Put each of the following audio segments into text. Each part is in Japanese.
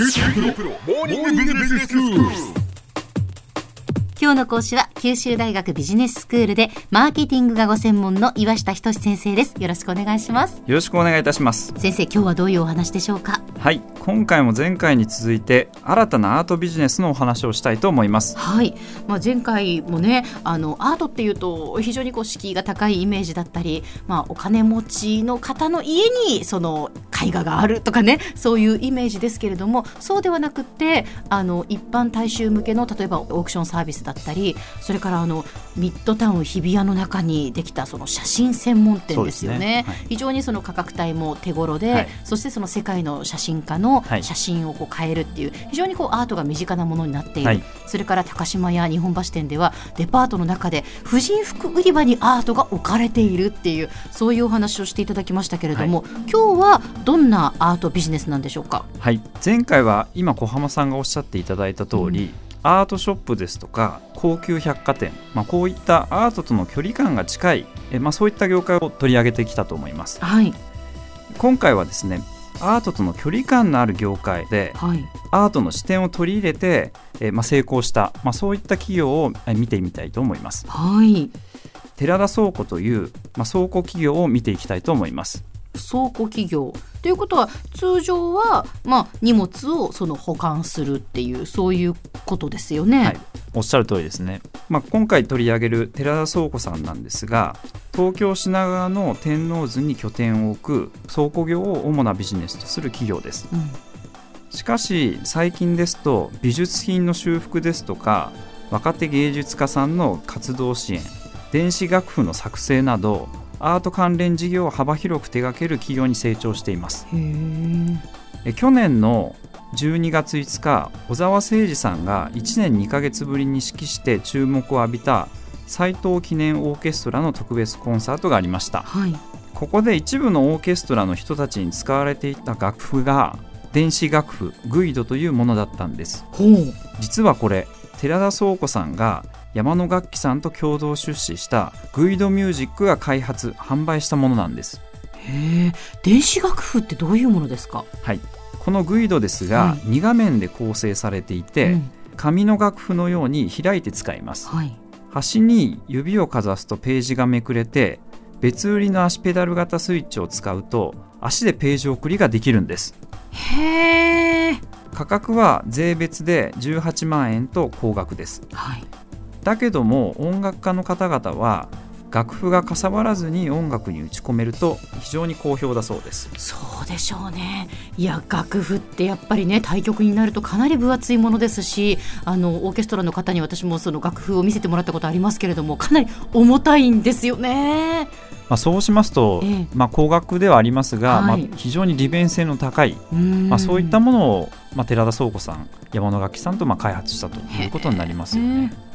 今日の講師は九州大学ビジネススクールでマーケティングがご専門の岩下仁先生です。よろしくお願いします。よろしくお願いいたします。先生今日はどういうお話でしょうか？はい。今回も前回に続いて新たなアートビジネスのお話をしたいと思います。はい、まあ、前回もねあのアートっていうと非常にこう敷居が高いイメージだったり、まあ、お金持ちの方の家にその絵画があるとかねそういうイメージですけれどもそうではなくてあの一般大衆向けの例えばオークションサービスだったりそれからあのミッドタウン日比谷の中にできたその写真専門店ですよね、ね。はい、非常にその価格帯も手頃で、はい、そしてその世界の写真家の写真をこう変えるっていう、非常にこうアートが身近なものになっている、はい、それから高島屋日本橋店ではデパートの中で婦人服売り場にアートが置かれているっていうそういうお話をしていただきましたけれども、今日はどんなアートビジネスなんでしょうか？はい。前回は今小浜さんがおっしゃっていただいた通り、うん。アートショップですとか高級百貨店、まあ、こういったアートとの距離感が近いえ、まあ、そういった業界を取り上げてきたと思います、はい、今回はですねアートとの距離感のある業界で、はい、アートの視点を取り入れて、えまあ、成功した、まあ、そういった企業を見てみたいと思います、はい、寺田倉庫という、まあ、倉庫企業を見ていきたいと思います倉庫企業ということは通常は、まあ、荷物をその保管するっていうそういうことですよね。はい、おっしゃる通りですね、まあ、今回取り上げる寺田倉庫さんなんですが東京品川の天王洲に拠点を置く倉庫業を主なビジネスとする企業です。うん、しかし最近ですと美術品の修復ですとか若手芸術家さんの活動支援電子楽譜の作成などアート関連事業を幅広く手掛ける企業に成長しています。え去年の12月5日小沢誠二さんが1年2ヶ月ぶりに指揮して注目を浴びた斎藤記念オーケストラの特別コンサートがありました、はい、ここで一部のオーケストラの人たちに使われていた楽譜が電子楽譜グイドというものだったんです。実はこれ寺田倉庫さんが山野楽器さんと共同出資したグイドミュージックが開発販売したものなんです。へえ電子楽譜ってどういうものですか？はい。このグイドですが、はい。2画面で構成されていて、うん。紙の楽譜のように開いて使います。はい、端に指をかざすとページがめくれて別売りの足ペダル型スイッチを使うと足でページ送りができるんです。へえ、価格は税別で18万円と高額です。はい、だけども音楽家の方々は楽譜がかさばらずに音楽に打ち込めると非常に好評だそうです。そうでしょうね。いや楽譜ってやっぱりね対局になるとかなり分厚いものですしあのオーケストラの方に私もその楽譜を見せてもらったことありますけれどもかなり重たいんですよね。まあ、そうしますと、ええ。まあ、高額ではありますが、はい。まあ、非常に利便性の高い、うん。まあ、そういったものを、まあ、寺田倉庫さん山野楽器さんとまあ開発したということになりますよね。え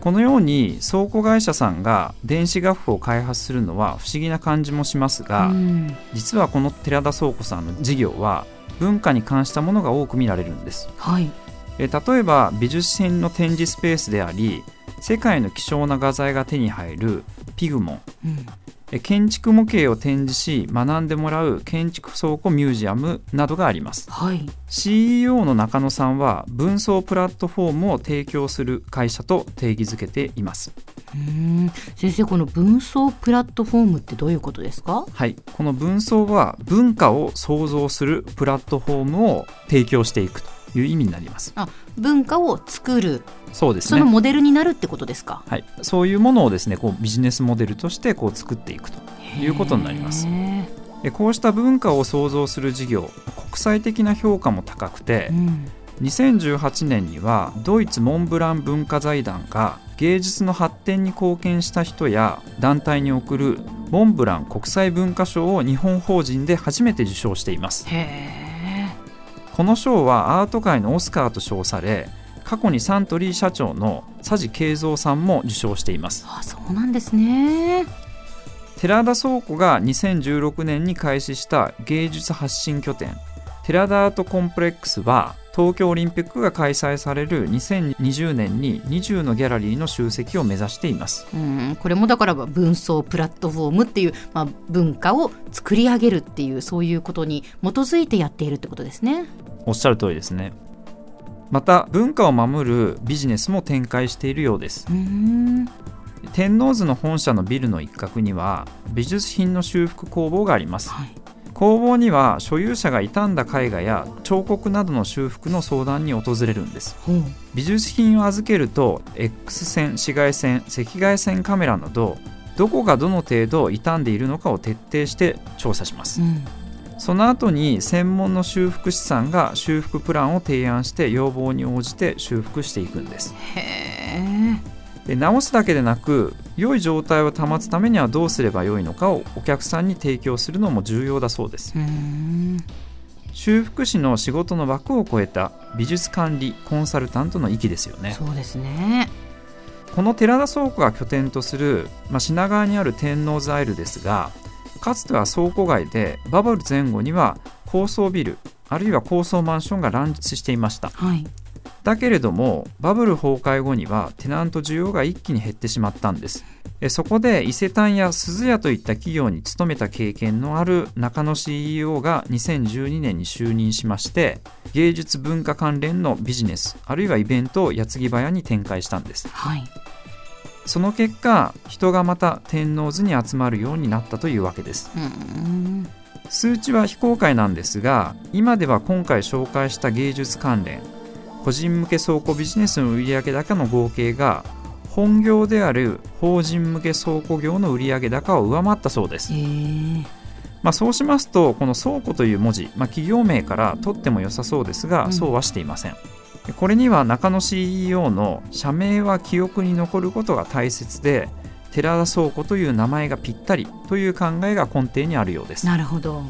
このように倉庫会社さんが電子楽譜を開発するのは不思議な感じもしますが、うん。実はこの寺田倉庫さんの事業は文化に関したものが多く見られるんです。はい、え例えば美術品の展示スペースであり世界の希少な画材が手に入るピグモン。うん。え建築模型を展示し学んでもらう建築倉庫ミュージアムなどがあります。はい、CEO の中野さんは分送プラットフォームを提供する会社と定義づけています。うん。先生この分送プラットフォームってどういうことですか？はい。この分送は文化を創造するプラットフォームを提供していくという意味になります。あ文化を作る。そうですね。そのモデルになるってことですか？はい、そういうものをですねこうビジネスモデルとしてこう作っていくということになります。こうした文化を創造する事業国際的な評価も高くてうん。2018年にはドイツモンブラン文化財団が芸術の発展に貢献した人や団体に贈るモンブラン国際文化賞を日本法人で初めて受賞しています。へえこの賞はアート界のオスカーと称され過去にサントリー社長の佐治慶三さんも受賞しています。あそうなんですね。寺田倉庫が2016年に開始した芸術発信拠点寺田アートコンプレックスは東京オリンピックが開催される2020年に20のギャラリーの集積を目指しています。うんこれもだから文装プラットフォームっていう、まあ、文化を作り上げるっていうそういうことに基づいてやっているってことですね。おっしゃる通りですね。また文化を守るビジネスも展開しているようです。うん。天王洲の本社のビルの一角には美術品の修復工房があります。はい工房には所有者が傷んだ絵画や彫刻などの修復の相談に訪れるんです。ほう美術品を預けると X 線紫外線赤外線カメラなどどこがどの程度傷んでいるのかを徹底して調査します。うん。その後に専門の修復師さんが修復プランを提案して要望に応じて修復していくんです。へえで直すだけでなく良い状態を保つためにはどうすればよいのかをお客さんに提供するのも重要だそうですうん修復師の仕事の枠を超えた美術管理コンサルタントの域ですよねそうですね。この寺田倉庫が拠点とする、まあ、品川にある天王洲アイルですがかつては倉庫街でバブル前後には高層ビルあるいは高層マンションが乱立していましたはい。だけれどもバブル崩壊後にはテナント需要が一気に減ってしまったんです。えそこで伊勢丹や鈴屋といった企業に勤めた経験のある中野 CEO が2012年に就任しまして芸術文化関連のビジネスあるいはイベントを矢継ぎ早に展開したんです。はい。その結果人がまた天王洲に集まるようになったというわけです。うん。数値は非公開なんですが今では今回紹介した芸術関連個人向け倉庫ビジネスの売上高の合計が本業である法人向け倉庫業の売上高を上回ったそうです。まあ、そうしますとこの倉庫という文字、まあ、企業名から取っても良さそうですが、うん。そうはしていません。でこれには中野 CEO の社名は記憶に残ることが大切で寺田倉庫という名前がぴったりという考えが根底にあるようです。なるほど。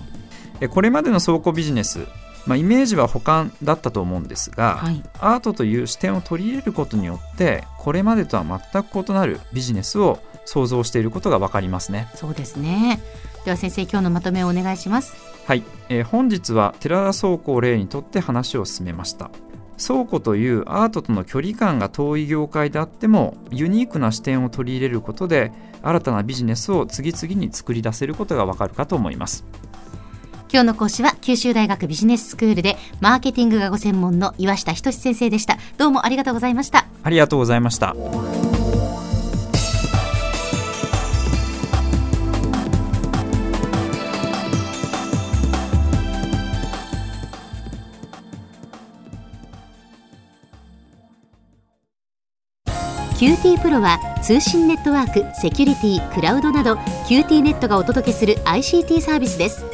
えこれまでの倉庫ビジネス、まあ、イメージは補完だったと思うんですが、はい。アートという視点を取り入れることによってこれまでとは全く異なるビジネスを想像していることが分かりますねそうですね。では先生今日のまとめをお願いします。はい、えー本日は寺田倉庫を例にとって話を進めました倉庫というアートとの距離感が遠い業界であってもユニークな視点を取り入れることで新たなビジネスを次々に作り出せることがわかるかと思います今日の講師は九州大学ビジネススクールでマーケティングがご専門の岩下仁先生でした。どうもありがとうございました。ありがとうございましたQT プロは通信ネットワーク、セキュリティ、クラウドなど QT ネットがお届けする ICT サービスです。